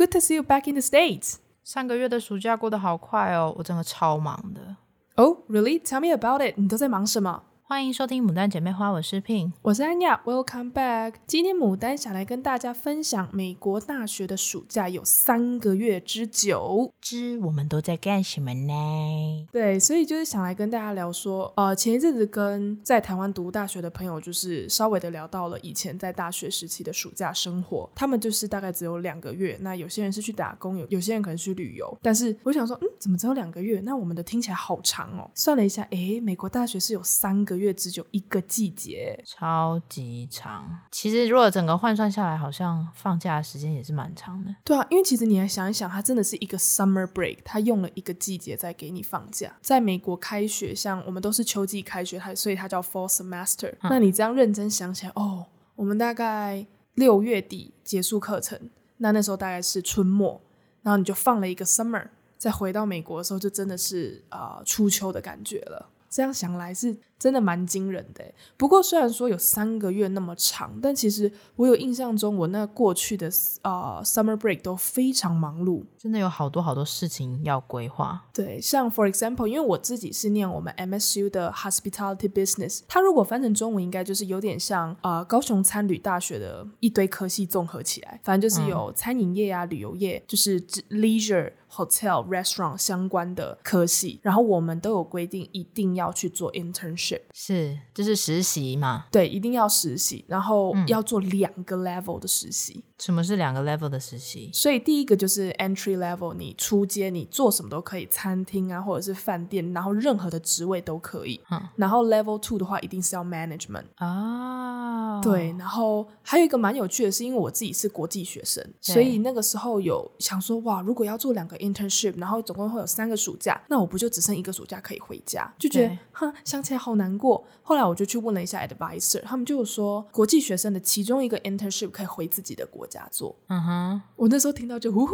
Good to see you back in the States. 上个月的暑假过得好快哦，我真的超忙的。Oh, really? Tell me about it. 你都在忙什么？欢迎收听《牡丹姐妹花》，我是 Pin，我是安雅。Welcome back。今天牡丹想来跟大家分享，美国大学的暑假有三个月之久，之我们都在干什么呢？对，所以就是想来跟大家聊说，呃，前一阵子跟在台湾读大学的朋友，就是稍微的聊到了以前在大学时期的暑假生活。他们就是大概只有两个月，那有些人是去打工，有有些人可能去旅游。但是我想说，嗯，怎么只有两个月？那我们的听起来好长哦。算了一下，诶，美国大学是有三个月。只有一个季节，超级长。其实如果整个换算下来，好像放假的时间也是蛮长的。对啊，因为其实你来想一想，它真的是一个 summer break，它用了一个季节在给你放假。在美国开学，像我们都是秋季开学，它所以它叫 fall semester。嗯。那你这样认真想起来，哦，我们大概六月底结束课程，那那时候大概是春末，然后你就放了一个 summer，再回到美国的时候，就真的是啊、呃、初秋的感觉了。这样想来是。真的蛮惊人的，不过虽然说有三个月那么长，但其实我有印象中，我那过去的啊、呃、summer break 都非常忙碌，真的有好多好多事情要规划。对，像 for example，因为我自己是念我们 MSU 的 hospitality business，它如果翻成中文，应该就是有点像啊、呃、高雄餐旅大学的一堆科系综合起来，反正就是有餐饮业啊、旅游业，就是 leisure hotel restaurant 相关的科系，然后我们都有规定一定要去做 internship。是，就是实习嘛？对，一定要实习，然后要做两个 level 的实习。嗯。什么是两个 level 的实习？所以第一个就是 entry level，你出街，你做什么都可以，餐厅啊，或者是饭店，然后任何的职位都可以。嗯。然后 level two 的话，一定是要 management 啊。对，然后还有一个蛮有趣的是，因为我自己是国际学生，所以那个时候有想说，哇，如果要做两个 internship，然后总共会有三个暑假，那我不就只剩一个暑假可以回家？就觉得，哼，想起来好难过。后来我就去问了一下 advisor，他们就说，国际学生的其中一个 internship 可以回自己的国家做。嗯哼，我那时候听到就呼呼，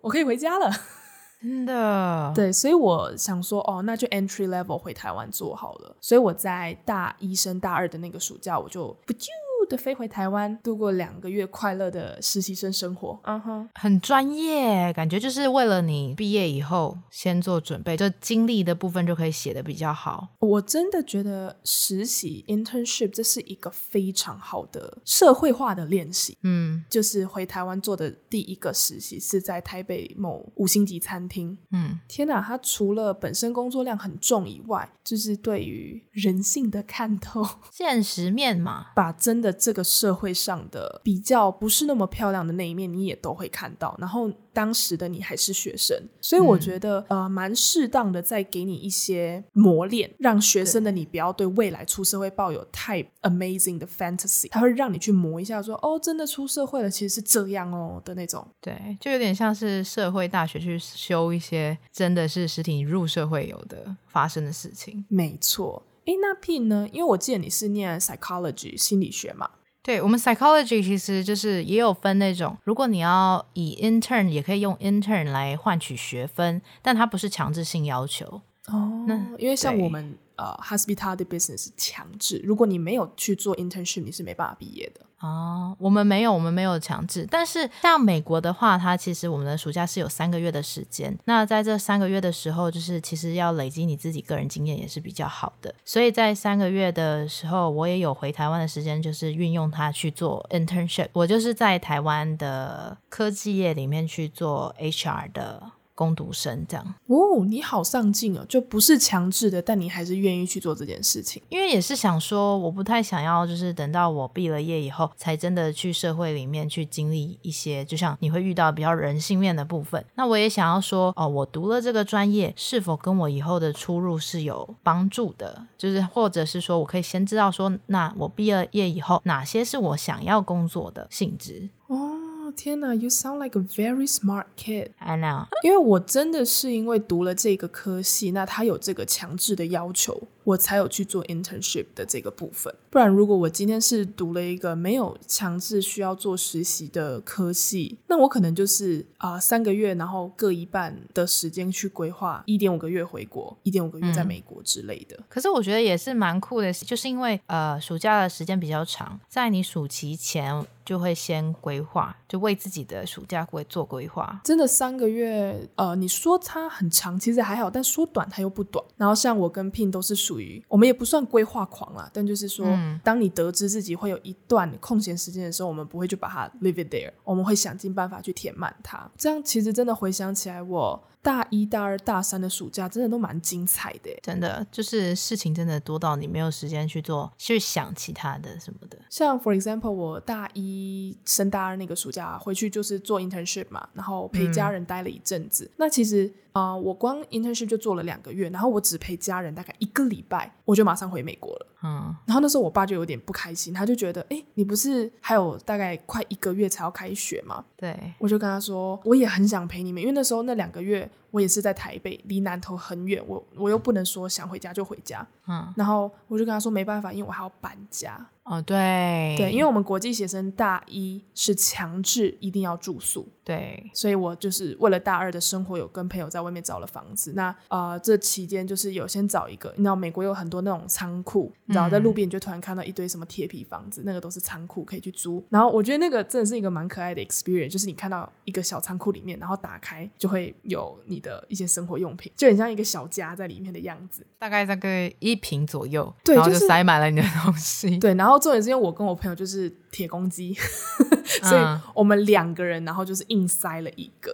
我可以回家了，真的。对，所以我想说，哦，那就 entry level 回台湾做好了。所以我在大一升大二的那个暑假，我就不就。的飞回台湾度过两个月快乐的实习生生活，嗯哼，很专业，感觉就是为了你毕业以后先做准备，就经历的部分就可以写的比较好。我真的觉得实习 internship 这是一个非常好的社会化的练习。嗯，就是回台湾做的第一个实习是在台北某五星级餐厅。嗯，天哪，他除了本身工作量很重以外，就是对于人性的看透，现实面嘛，把真的。这个社会上的比较不是那么漂亮的那一面，你也都会看到。然后当时的你还是学生，所以我觉得、嗯、呃蛮适当的，再给你一些磨练，让学生的你不要对未来出社会抱有太 amazing 的 fantasy，它会让你去磨一下说，说哦，真的出社会了，其实是这样哦的那种。对，就有点像是社会大学去修一些真的是实体入社会有的发生的事情。没错。诶，那 P 呢？因为我记得你是念 psychology 心理学嘛。对，我们 psychology 其实就是也有分那种，如果你要以 intern，也可以用 intern 来换取学分，但它不是强制性要求。哦，那因为像我们呃 hospitality business 是强制，如果你没有去做 internship，你是没办法毕业的。哦，我们没有，我们没有强制。但是像美国的话，它其实我们的暑假是有三个月的时间。那在这三个月的时候，就是其实要累积你自己个人经验也是比较好的。所以在三个月的时候，我也有回台湾的时间，就是运用它去做 internship。我就是在台湾的科技业里面去做 HR 的。工读生这样哦，你好上进哦，就不是强制的，但你还是愿意去做这件事情。因为也是想说，我不太想要，就是等到我毕了业以后，才真的去社会里面去经历一些，就像你会遇到比较人性面的部分。那我也想要说，哦，我读了这个专业，是否跟我以后的出入是有帮助的？就是或者是说我可以先知道说，那我毕了业以后，哪些是我想要工作的性质？哦。天哪，You sound like a very smart kid. I know. 因为我真的是因为读了这个科系，那他有这个强制的要求，我才有去做 internship 的这个部分。不然，如果我今天是读了一个没有强制需要做实习的科系，那我可能就是啊、呃、三个月，然后各一半的时间去规划一点五个月回国，一点五个月在美国之类的。嗯、可是我觉得也是蛮酷的，就是因为呃暑假的时间比较长，在你暑期前。就会先规划，就为自己的暑假会做规划。真的三个月，呃，你说它很长，其实还好；但说短，它又不短。然后像我跟 Pin 都是属于，我们也不算规划狂啦，但就是说，嗯、当你得知自己会有一段空闲时间的时候，我们不会就把它 leave it there，我们会想尽办法去填满它。这样其实真的回想起来，我。大一、大二、大三的暑假真的都蛮精彩的，真的就是事情真的多到你没有时间去做，去想其他的什么的。像 for example，我大一升大二那个暑假回去就是做 internship 嘛，然后陪家人待了一阵子。嗯、那其实啊、呃，我光 internship 就做了两个月，然后我只陪家人大概一个礼拜，我就马上回美国了。嗯，然后那时候我爸就有点不开心，他就觉得，哎，你不是还有大概快一个月才要开学吗？对，我就跟他说，我也很想陪你们，因为那时候那两个月我也是在台北，离南投很远，我我又不能说想回家就回家。嗯，然后我就跟他说没办法，因为我还要搬家。哦，对对，因为我们国际学生大一是强制一定要住宿，对，所以我就是为了大二的生活，有跟朋友在外面找了房子。那呃，这期间就是有先找一个，你知道美国有很多那种仓库，然后在路边你就突然看到一堆什么铁皮房子，嗯、那个都是仓库可以去租。然后我觉得那个真的是一个蛮可爱的 experience，就是你看到一个小仓库里面，然后打开就会有你的一些生活用品，就很像一个小家在里面的样子，大概大概一平左右，对，然后就塞满了你的东西，对，然后。重点是因为我跟我朋友就是铁公鸡，所以我们两个人，然后就是硬塞了一个，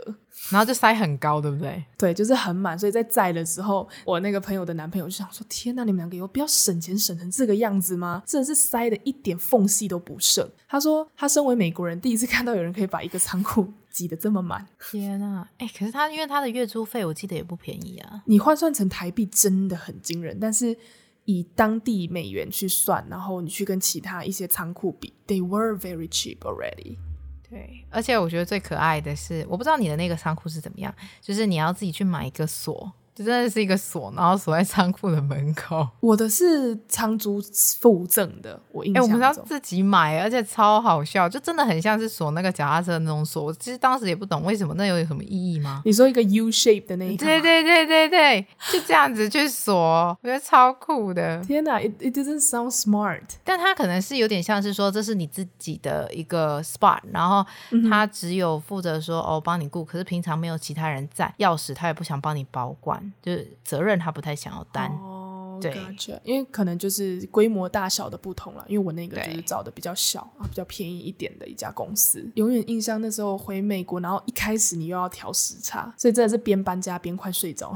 然后就塞很高，对不对？对，就是很满。所以在载的时候，我那个朋友的男朋友就想说：“天哪，你们两个有必要省钱省成这个样子吗？真的是塞的一点缝隙都不剩。”他说：“他身为美国人，第一次看到有人可以把一个仓库挤得这么满。”天哪，哎，可是他因为他的月租费，我记得也不便宜啊。你换算成台币真的很惊人，但是。以当地美元去算，然后你去跟其他一些仓库比，they were very cheap already。对，而且我觉得最可爱的是，我不知道你的那个仓库是怎么样，就是你要自己去买一个锁。就真的是一个锁，然后锁在仓库的门口。我的是仓租附赠的，我印象中。哎、欸，我们是要自己买，而且超好笑，就真的很像是锁那个脚踏车那种锁。我其实当时也不懂为什么，那有什么意义吗？你说一个 U shape 的那一个？对对对对对，就这样子去锁，我觉得超酷的。天哪，it it doesn't sound smart。但它可能是有点像是说，这是你自己的一个 spot，然后他只有负责说哦帮你顾，可是平常没有其他人在，钥匙他也不想帮你保管。就是责任他不太想要担，哦、对，gotcha, 因为可能就是规模大小的不同了。因为我那个就是找的比较小啊，比较便宜一点的一家公司。永远印象那时候回美国，然后一开始你又要调时差，所以真的是边搬家边快睡着。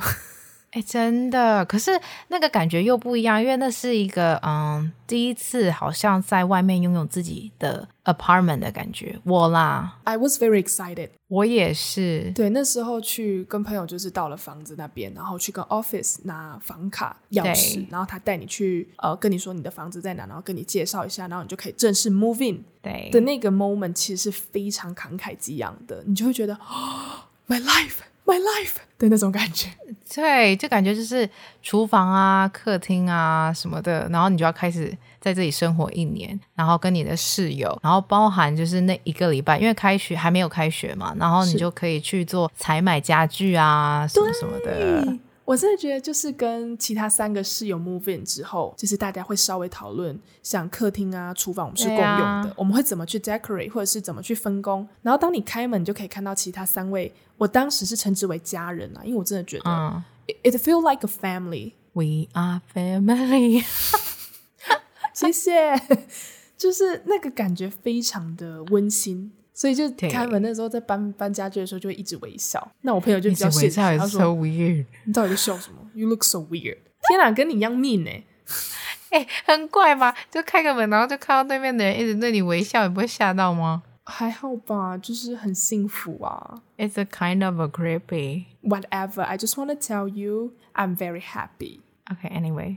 哎，真的，可是那个感觉又不一样，因为那是一个嗯，第一次好像在外面拥有自己的 apartment 的感觉。我啦，I was very excited，我也是。对，那时候去跟朋友就是到了房子那边，然后去跟 office 拿房卡钥匙，然后他带你去呃跟你说你的房子在哪，然后跟你介绍一下，然后你就可以正式 move in。对的那个 moment 其实是非常慷慨激昂的，你就会觉得、哦、my life。My life 的那种感觉，对，就感觉就是厨房啊、客厅啊什么的，然后你就要开始在这里生活一年，然后跟你的室友，然后包含就是那一个礼拜，因为开学还没有开学嘛，然后你就可以去做采买家具啊什么什么的。我真的觉得，就是跟其他三个室友 move in 之后，就是大家会稍微讨论，像客厅啊、厨房我们是共用的，啊、我们会怎么去 decorate，或者是怎么去分工。然后当你开门，你就可以看到其他三位，我当时是称之为家人啊，因为我真的觉得、嗯、it, it feel like a family。We are family。谢谢，就是那个感觉非常的温馨。所以就开门那时候，在搬搬家具的时候，就会一直微笑。那我朋友就比较现实，他说：“So weird，你到底在笑什么？You look so weird。”天哪，跟你一样 mean 呢？哎，很怪吧？就开个门，然后就看到对面的人一直对你微笑，你不会吓到吗？还好吧，就是很幸福啊。It's a kind of a creepy. Whatever. I just want to tell you, I'm very happy. Okay, anyway.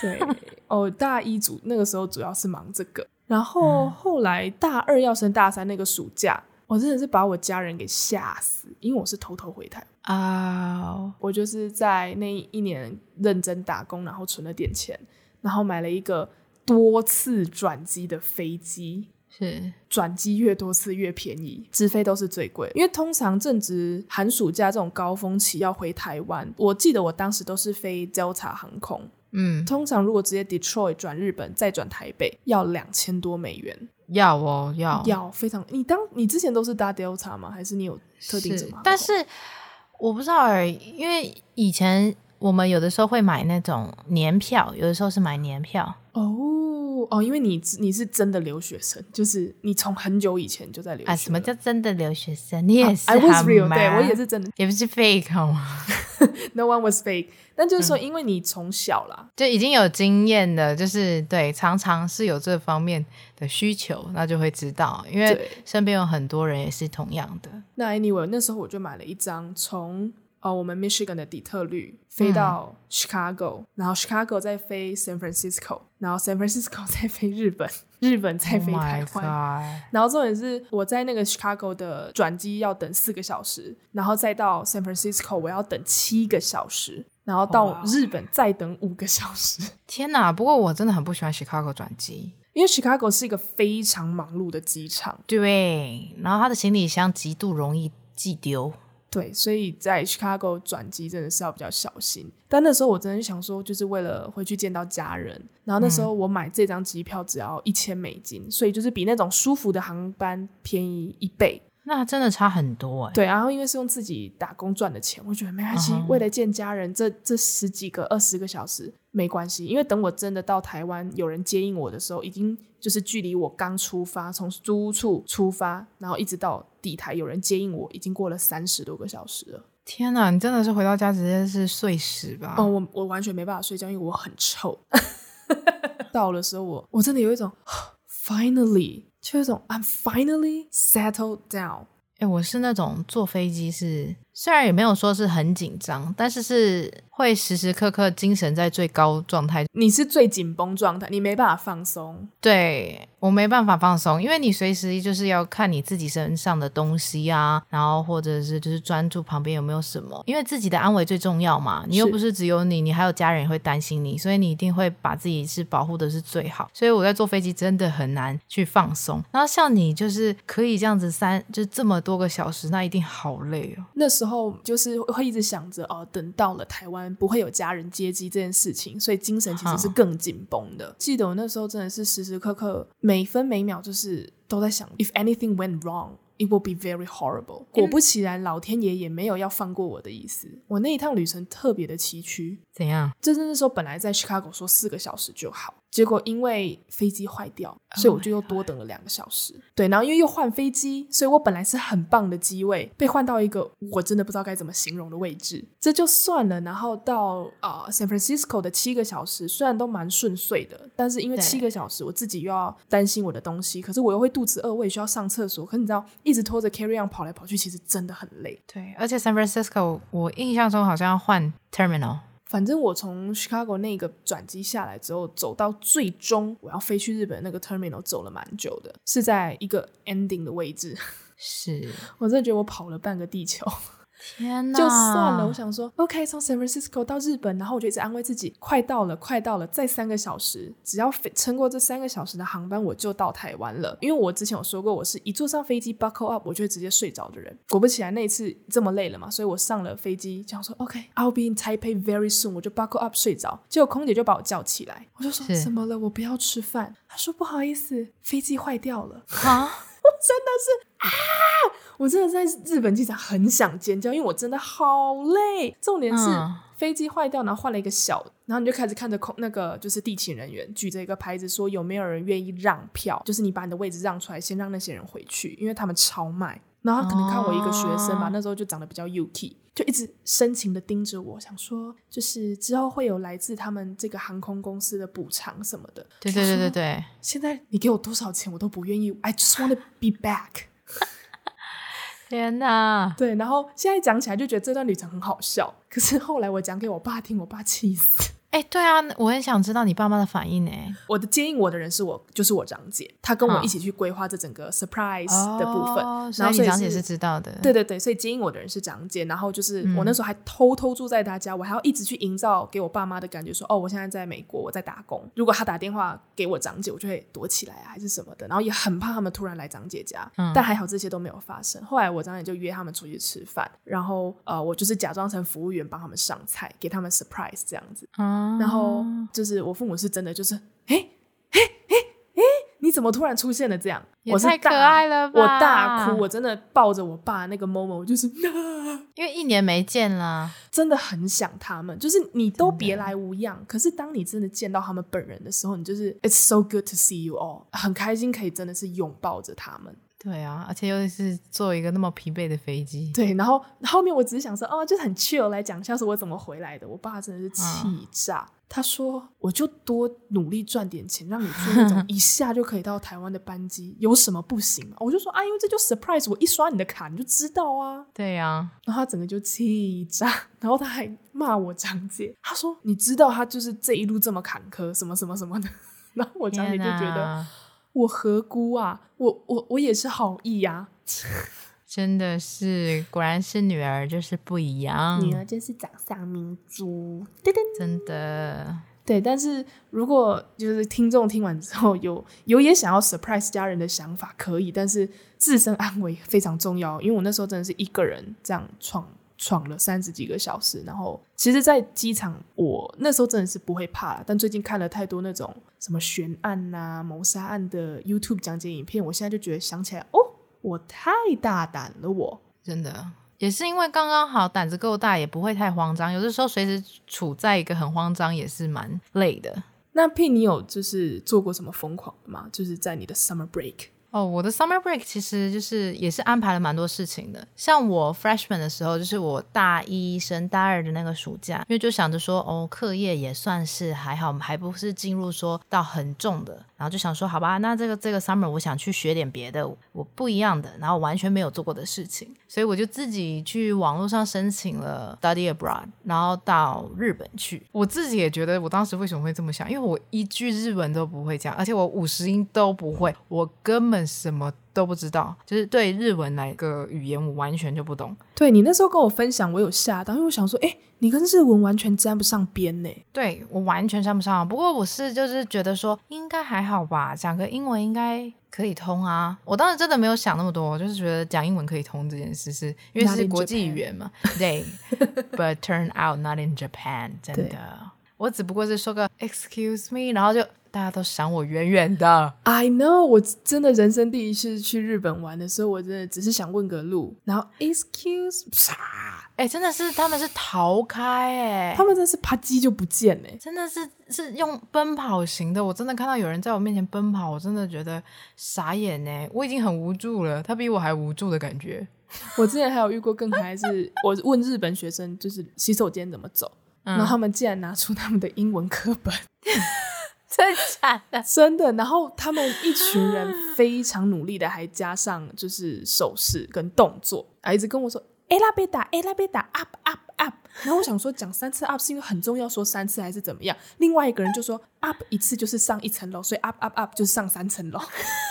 对哦，大一组那个时候主要是忙这个。然后后来大二要升大三那个暑假，我真的是把我家人给吓死，因为我是偷偷回台啊，oh. 我就是在那一年认真打工，然后存了点钱，然后买了一个多次转机的飞机。是转机越多次越便宜，直飞都是最贵。因为通常正值寒暑假这种高峰期要回台湾，我记得我当时都是飞 Delta 航空。嗯，通常如果直接 Detroit 转日本再转台北，要两千多美元。要哦，要要非常。你当你之前都是搭 Delta 吗？还是你有特定什么？但是我不知道而已，因为以前我们有的时候会买那种年票，有的时候是买年票哦。哦，因为你你是真的留学生，就是你从很久以前就在留学。啊，什么叫真的留学生？你也是、啊、I was real，对我也是真的，也不是 fake 好吗 No one was fake。但就是说，因为你从小啦、嗯、就已经有经验的，就是对，常常是有这方面的需求，那就会知道，因为身边有很多人也是同样的。那 anyway，那时候我就买了一张从。哦，我们 Michigan 的底特律飞到 Chicago，、嗯、然后 Chicago 再飞 San Francisco，然后 San Francisco 再飞日本，日本再飞台湾。Oh、然后重点是我在那个 Chicago 的转机要等四个小时，然后再到 San Francisco 我要等七个小时，然后到日本再等五个小时。Oh、天哪！不过我真的很不喜欢 Chicago 转机，因为 Chicago 是一个非常忙碌的机场。对，然后他的行李箱极度容易寄丢。对，所以在 Chicago 转机真的是要比较小心。但那时候我真的想说，就是为了回去见到家人。然后那时候我买这张机票只要一千美金，嗯，所以就是比那种舒服的航班便宜一倍。那真的差很多哎。对，然后因为是用自己打工赚的钱，我觉得没关系。Uh. 为了见家人，这这十几个、二十个小时没关系。因为等我真的到台湾有人接应我的时候，已经就是距离我刚出发，从租屋处出发，然后一直到底台有人接应我，已经过了三十多个小时了。天哪，你真的是回到家直接是睡死吧？哦，我我完全没办法睡觉，因为我很臭。到的时候我，我我真的有一种 finally。就有种 I'm finally settled down。哎、我是那种坐飞机是，虽然也没有说是很紧张，但是是。会时时刻刻精神在最高状态，你是最紧绷状态，你没办法放松。对，我没办法放松，因为你随时就是要看你自己身上的东西啊，然后或者是就是专注旁边有没有什么，因为自己的安危最重要嘛。你又不是只有你，你还有家人也会担心你，所以你一定会把自己是保护的是最好。所以我在坐飞机真的很难去放松。然后像你就是可以这样子三就这么多个小时，那一定好累哦。那时候就是会一直想着哦，等到了台湾。不会有家人接机这件事情，所以精神其实是更紧绷的。记得我那时候真的是时时刻刻、每分每秒，就是都在想，if anything went wrong。It will be very horrible。果不其然，老天爷也没有要放过我的意思。我那一趟旅程特别的崎岖。怎样？这是那时候本来在 Chicago 说四个小时就好，结果因为飞机坏掉，所以我就又多等了两个小时。Oh、对，然后因为又换飞机，所以我本来是很棒的机位，被换到一个我真的不知道该怎么形容的位置。这就算了。然后到啊、呃、San Francisco 的七个小时，虽然都蛮顺遂的，但是因为七个小时，我自己又要担心我的东西，可是我又会肚子饿，我也需要上厕所。可是你知道？一直拖着 carry on 跑来跑去，其实真的很累。对，而且 San Francisco 我印象中好像要换 terminal。反正我从 Chicago 那个转机下来之后，走到最终我要飞去日本那个 terminal，走了蛮久的，是在一个 ending 的位置。是我真的觉得我跑了半个地球。天哪，就算了。我想说，OK，从 San Francisco 到日本，然后我就一直安慰自己，快到了，快到了，再三个小时，只要飞撑过这三个小时的航班，我就到台湾了。因为我之前有说过，我是一坐上飞机 buckle up，我就会直接睡着的人。果不其然，那一次这么累了嘛，所以我上了飞机，想说 OK，I'll be in Taipei very soon，我就 buckle up 睡着。结果空姐就把我叫起来，我就说怎么了？我不要吃饭。她说不好意思，飞机坏掉了。啊？我真的是啊！我真的在日本机场很想尖叫，因为我真的好累。重点是飞机坏掉，然后换了一个小，然后你就开始看着空那个就是地勤人员举着一个牌子说有没有人愿意让票，就是你把你的位置让出来，先让那些人回去，因为他们超卖。然后他可能看我一个学生吧，oh. 那时候就长得比较 yuki，就一直深情的盯着我，想说就是之后会有来自他们这个航空公司的补偿什么的。对对对对对，现在你给我多少钱我都不愿意，I just want to be back。天呐！对，然后现在讲起来就觉得这段旅程很好笑，可是后来我讲给我爸听，我爸气死。哎、欸，对啊，我很想知道你爸妈的反应呢。我的接应我的人是我，就是我长姐，她跟我一起去规划这整个 surprise 的部分。哦、然后你长姐是知道的，对对对，所以接应我的人是长姐。然后就是我那时候还偷偷住在她家，嗯、我还要一直去营造给我爸妈的感觉说，说哦，我现在在美国，我在打工。如果他打电话给我长姐，我就会躲起来啊，还是什么的。然后也很怕他们突然来长姐家，嗯、但还好这些都没有发生。后来我长姐就约他们出去吃饭，然后呃，我就是假装成服务员帮他们上菜，给他们 surprise 这样子。嗯、然后。就是我父母是真的，就是哎哎哎哎，你怎么突然出现了？这样也太可爱了吧！我大哭，我真的抱着我爸那个 moment，就是 因为一年没见了，真的很想他们。就是你都别来无恙，可是当你真的见到他们本人的时候，你就是 It's so good to see you all，很开心可以真的是拥抱着他们。对啊，而且又是坐一个那么疲惫的飞机。对，然后后面我只是想说，哦，就很 chill 来讲一下，是我怎么回来的。我爸真的是气炸，嗯、他说，我就多努力赚点钱，让你坐那种 一下就可以到台湾的班机，有什么不行？我就说啊，因为这就 surprise，我一刷你的卡，你就知道啊。对呀、啊，然后他整个就气炸，然后他还骂我长姐，他说你知道他就是这一路这么坎坷，什么什么什么的。然后我长姐就觉得。我何辜啊！我我我也是好意呀、啊，真的是，果然是女儿就是不一样，女儿就是掌上明珠，噔噔，真的对。但是如果就是听众听完之后有有也想要 surprise 家人的想法，可以，但是自身安危非常重要，因为我那时候真的是一个人这样闯。闯了三十几个小时，然后其实，在机场我那时候真的是不会怕，但最近看了太多那种什么悬案啊、谋杀案的 YouTube 讲解影片，我现在就觉得想起来，哦，我太大胆了我，我真的也是因为刚刚好胆子够大，也不会太慌张。有的时候随时处在一个很慌张，也是蛮累的。那 Pin，你有就是做过什么疯狂的吗？就是在你的 Summer Break。哦，我的 summer break 其实就是也是安排了蛮多事情的。像我 freshman 的时候，就是我大一升大二的那个暑假，因为就想着说，哦，课业也算是还好，还不是进入说到很重的，然后就想说，好吧，那这个这个 summer 我想去学点别的，我不一样的，然后完全没有做过的事情，所以我就自己去网络上申请了 study abroad，然后到日本去。我自己也觉得，我当时为什么会这么想？因为我一句日文都不会讲，而且我五十音都不会，我根本。什么都不知道，就是对日文来个语言，我完全就不懂。对，你那时候跟我分享，我有吓到，因为我想说，哎，你跟日文完全沾不上边呢。对，我完全沾不上，不过我是就是觉得说应该还好吧，讲个英文应该可以通啊。我当时真的没有想那么多，我就是觉得讲英文可以通这件事是，是因为是国际语言嘛。对，But turn out not in Japan，真的，对我只不过是说个 Excuse me，然后就。大家都闪我远远的。I know，我真的人生第一次去日本玩的时候，我真的只是想问个路，然后 Excuse，哎、欸，真的是他们是逃开哎，他们真的是啪叽就不见哎，真的是是用奔跑型的。我真的看到有人在我面前奔跑，我真的觉得傻眼哎，我已经很无助了，他比我还无助的感觉。我之前还有遇过更还是我问日本学生就是洗手间怎么走，嗯、然后他们竟然拿出他们的英文课本。真的假的？真的。然后他们一群人非常努力的，还加上就是手势跟动作，啊，一直跟我说 “elevator elevator up up up”。然后我想说，讲三次 up 是因为很重要，说三次还是怎么样？另外一个人就说 “up” 一次就是上一层楼，所以 “up up up” 就是上三层楼。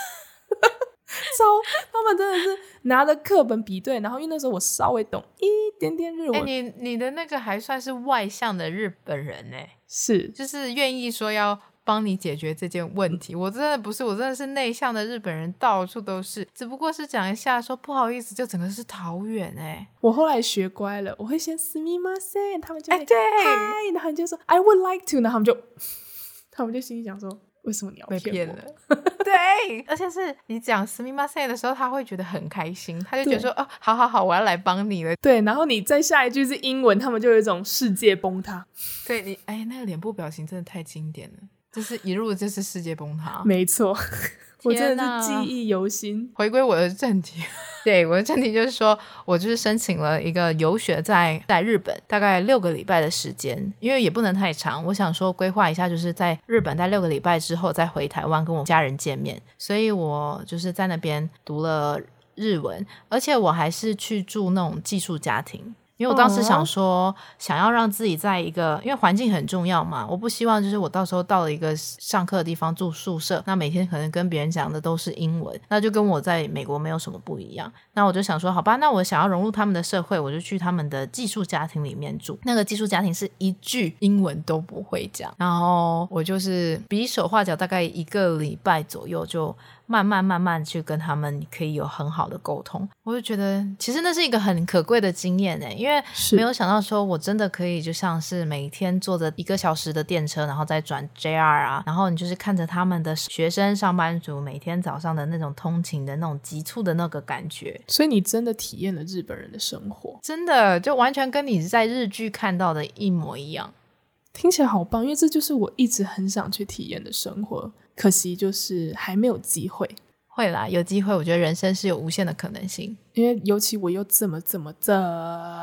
超，他们真的是拿着课本比对，然后因为那时候我稍微懂一点点日文。欸、你你的那个还算是外向的日本人呢？是，就是愿意说要。帮你解决这件问题，我真的不是，我真的是内向的日本人，到处都是，只不过是讲一下说不好意思，就整个是桃园哎。我后来学乖了，我会先すみません，他们就哎对，然后你就说 I would like to，然后他们就他们就心里想说， 为什么你要被骗了？对，而且是你讲すみません的时候，他会觉得很开心，他就觉得说对哦，好好好，我要来帮你了。对，然后你再下一句是英文，他们就有一种世界崩塌。对你，哎，那个脸部表情真的太经典了。就是一路就是世界崩塌，没错，我真的是记忆犹新。回归我的正题， 对，我的正题就是说，我就是申请了一个游学在在日本，大概六个礼拜的时间，因为也不能太长。我想说规划一下，就是在日本待六个礼拜之后再回台湾跟我家人见面，所以我就是在那边读了日文，而且我还是去住那种寄宿家庭。因为我当时想说，想要让自己在一个，因为环境很重要嘛，我不希望就是我到时候到了一个上课的地方住宿舍，那每天可能跟别人讲的都是英文，那就跟我在美国没有什么不一样。那我就想说，好吧，那我想要融入他们的社会，我就去他们的寄宿家庭里面住。那个寄宿家庭是一句英文都不会讲，然后我就是比手画脚，大概一个礼拜左右就。慢慢慢慢去跟他们可以有很好的沟通，我就觉得其实那是一个很可贵的经验诶，因为没有想到说我真的可以就像是每天坐着一个小时的电车，然后再转 JR 啊，然后你就是看着他们的学生上班族每天早上的那种通勤的那种急促的那个感觉，所以你真的体验了日本人的生活，真的就完全跟你在日剧看到的一模一样，听起来好棒，因为这就是我一直很想去体验的生活。可惜就是还没有机会，会啦，有机会。我觉得人生是有无限的可能性，因为尤其我又这么这么这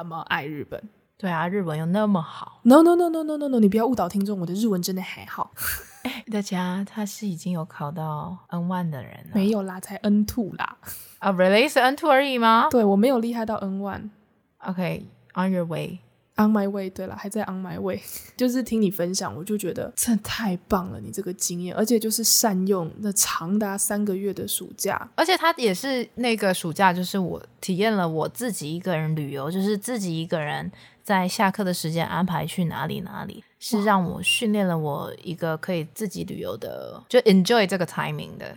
么爱日本。对啊，日文又那么好。No no no no no no no，你不要误导听众，我的日文真的还好。哎，大家他是已经有考到 N one 的人了，没有啦，才 N two 啦。啊是 N two 而已吗？对，我没有厉害到 N one。OK，on your way。On my way，对了，还在 on my way，就是听你分享，我就觉得真的太棒了，你这个经验，而且就是善用那长达三个月的暑假，而且他也是那个暑假，就是我体验了我自己一个人旅游，就是自己一个人在下课的时间安排去哪里哪里，是让我训练了我一个可以自己旅游的，就 enjoy 这个 timing 的。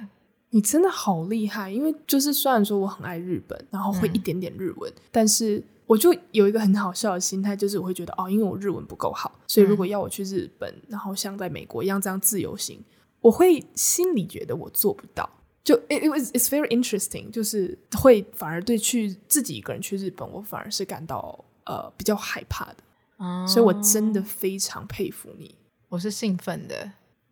你真的好厉害，因为就是虽然说我很爱日本，然后会一点点日文，嗯、但是。我就有一个很好笑的心态，就是我会觉得哦，因为我日文不够好，所以如果要我去日本，嗯、然后像在美国一样这样自由行，我会心里觉得我做不到。就 it, it was it's very interesting，就是会反而对去自己一个人去日本，我反而是感到呃比较害怕的。嗯，所以我真的非常佩服你，我是兴奋的，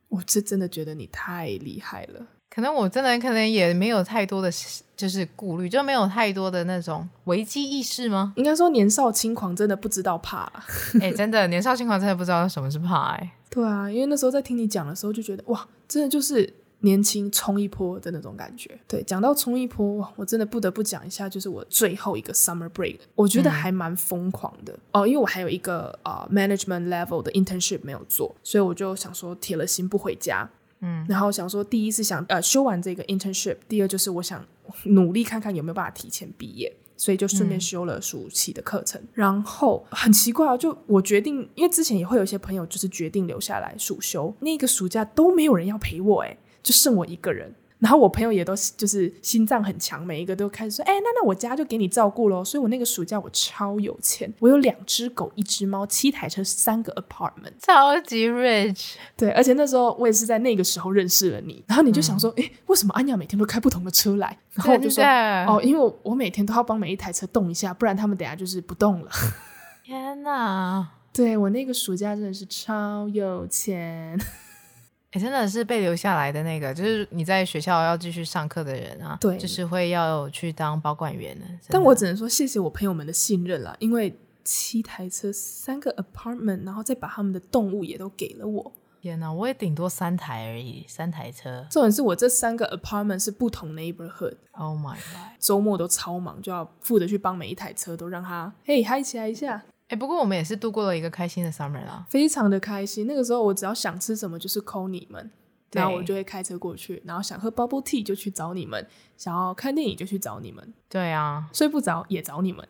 我是真的觉得你太厉害了。可能我真的可能也没有太多的，就是顾虑，就没有太多的那种危机意识吗？应该说年少轻狂，真的不知道怕。哎、欸，真的年少轻狂，真的不知道什么是怕。哎，对啊，因为那时候在听你讲的时候，就觉得哇，真的就是年轻冲一波的那种感觉。对，讲到冲一波，哇，我真的不得不讲一下，就是我最后一个 summer break，我觉得还蛮疯狂的、嗯、哦，因为我还有一个啊、uh, management level 的 internship 没有做，所以我就想说铁了心不回家。嗯，然后想说，第一是想呃修完这个 internship，第二就是我想努力看看有没有办法提前毕业，所以就顺便修了暑期的课程。嗯、然后很奇怪啊，就我决定，因为之前也会有一些朋友就是决定留下来暑修，那个暑假都没有人要陪我，诶，就剩我一个人。然后我朋友也都就是心脏很强，每一个都开始说：“哎，那那我家就给你照顾咯。”所以我那个暑假我超有钱，我有两只狗、一只猫、七台车、三个 apartment，超级 rich。对，而且那时候我也是在那个时候认识了你。然后你就想说：“哎、嗯，为什么安雅每天都开不同的车来？”然后我就说：“哦，因为我我每天都要帮每一台车动一下，不然他们等下就是不动了。”天哪！对，我那个暑假真的是超有钱。欸、真的是被留下来的那个，就是你在学校要继续上课的人啊，对，就是会要去当保管员的。但我只能说谢谢我朋友们的信任啦，因为七台车、三个 apartment，然后再把他们的动物也都给了我。天哪，我也顶多三台而已，三台车。重点是我这三个 apartment 是不同 neighborhood。Oh my god！周末都超忙，就要负责去帮每一台车都让他嘿嗨起来一下。哎、欸，不过我们也是度过了一个开心的 summer 啦，非常的开心。那个时候我只要想吃什么就是 call 你们，然后我就会开车过去，然后想喝 bubble tea 就去找你们，想要看电影就去找你们。对啊，睡不着也找你们。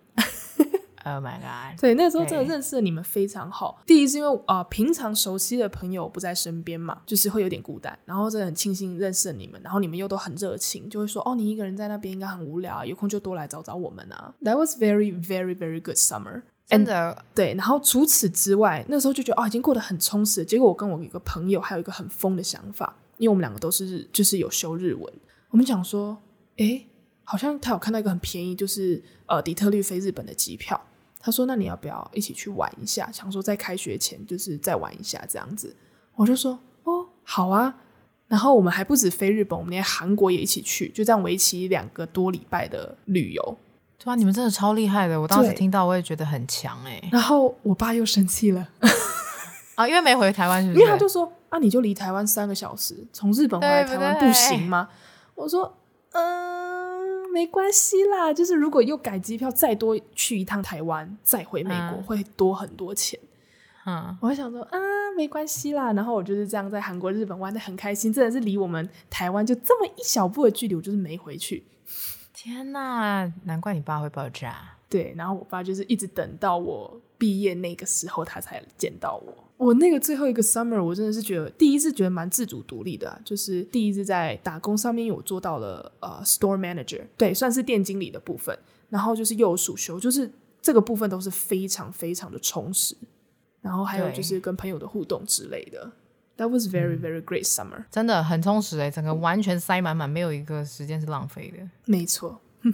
Oh my god！对，那个时候真的认识了你们非常好。第一是因为啊、呃，平常熟悉的朋友不在身边嘛，就是会有点孤单。然后真的很庆幸认识了你们，然后你们又都很热情，就会说哦，你一个人在那边应该很无聊啊，有空就多来找找我们啊。That was very very very good summer。真的对，然后除此之外，那时候就觉得哦，已经过得很充实。结果我跟我一个朋友还有一个很疯的想法，因为我们两个都是日，就是有修日文。我们想说，诶，好像他有看到一个很便宜，就是呃底特律飞日本的机票。他说，那你要不要一起去玩一下？想说在开学前就是再玩一下这样子。我就说，哦，好啊。然后我们还不止飞日本，我们连韩国也一起去，就这样为期两个多礼拜的旅游。哇，你们真的超厉害的！我当时听到，我也觉得很强哎。然后我爸又生气了 啊，因为没回台湾，是不是？因为他就说啊，你就离台湾三个小时，从日本回来台湾不行吗？我说，嗯、呃，没关系啦，就是如果又改机票，再多去一趟台湾，再回美国，嗯、会多很多钱。嗯，我会想说啊，没关系啦。然后我就是这样在韩国、日本玩的很开心，真的是离我们台湾就这么一小步的距离，我就是没回去。天哪，难怪你爸会爆炸。对，然后我爸就是一直等到我毕业那个时候，他才见到我。我那个最后一个 summer，我真的是觉得第一次觉得蛮自主独立的啊，就是第一次在打工上面有做到了呃 store manager，对，算是店经理的部分。然后就是又有暑休，就是这个部分都是非常非常的充实。然后还有就是跟朋友的互动之类的，That was very very great summer，真的很充实诶，整个完全塞满满，没有一个时间是浪费的。没错。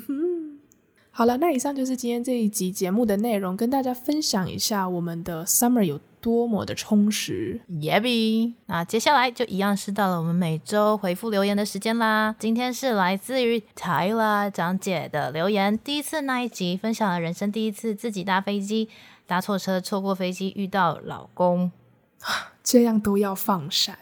好了，那以上就是今天这一集节目的内容，跟大家分享一下我们的 summer 有多么的充实。耶！那接下来就一样是到了我们每周回复留言的时间啦。今天是来自于 Tyler 张姐的留言，第一次那一集分享了人生第一次自己搭飞机，搭错车，错过飞机，遇到老公，这样都要放闪。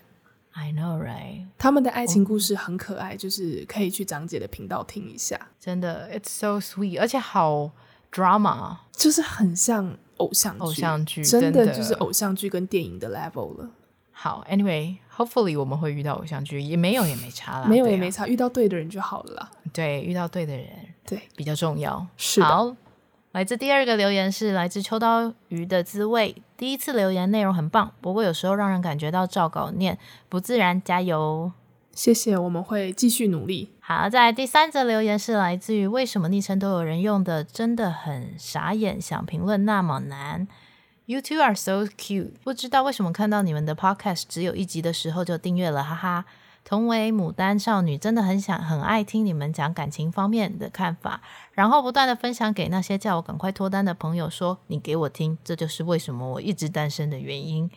I know, right？他们的爱情故事很可爱，oh. 就是可以去张姐的频道听一下。真的，It's so sweet，而且好 drama，就是很像偶像剧，偶像剧，真的就是偶像剧跟电影的 level 了。好，Anyway，Hopefully 我们会遇到偶像剧，也没有也没差啦，没有也没差，遇到对的人就好了啦。对，遇到对的人，对，比较重要。是的。好。来自第二个留言是来自秋刀鱼的滋味。第一次留言内容很棒，不过有时候让人感觉到照稿念不自然。加油，谢谢，我们会继续努力。好，再来第三则留言是来自于为什么昵称都有人用的，真的很傻眼，想评论那么难。You two are so cute，不知道为什么看到你们的 podcast 只有一集的时候就订阅了，哈哈。同为牡丹少女，真的很想很爱听你们讲感情方面的看法，然后不断的分享给那些叫我赶快脱单的朋友说，你给我听，这就是为什么我一直单身的原因。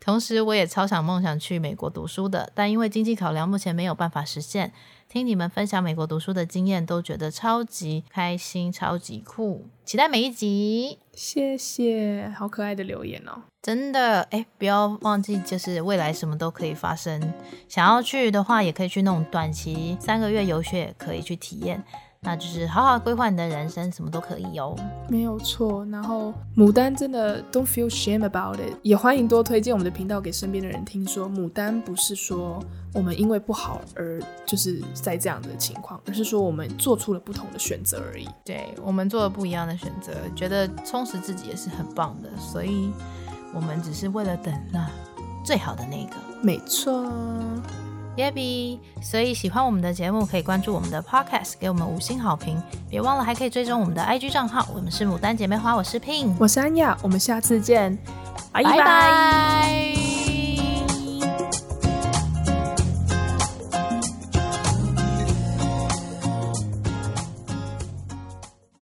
同时，我也超想梦想去美国读书的，但因为经济考量，目前没有办法实现。听你们分享美国读书的经验，都觉得超级开心，超级酷，期待每一集。谢谢，好可爱的留言哦！真的，哎，不要忘记，就是未来什么都可以发生。想要去的话，也可以去那种短期三个月游学，也可以去体验。那就是好好规划你的人生，什么都可以哦。没有错。然后牡丹真的 don't feel shame about it，也欢迎多推荐我们的频道给身边的人听说。牡丹不是说我们因为不好而就是在这样的情况，而是说我们做出了不同的选择而已。对，我们做了不一样的选择，觉得充实自己也是很棒的。所以我们只是为了等那最好的那个。没错。耶比，所以喜欢我们的节目，可以关注我们的 Podcast，给我们五星好评。别忘了还可以追踪我们的 IG 账号。我们是牡丹姐妹花，我是 Pin，我是安雅，我们下次见，拜拜。拜拜。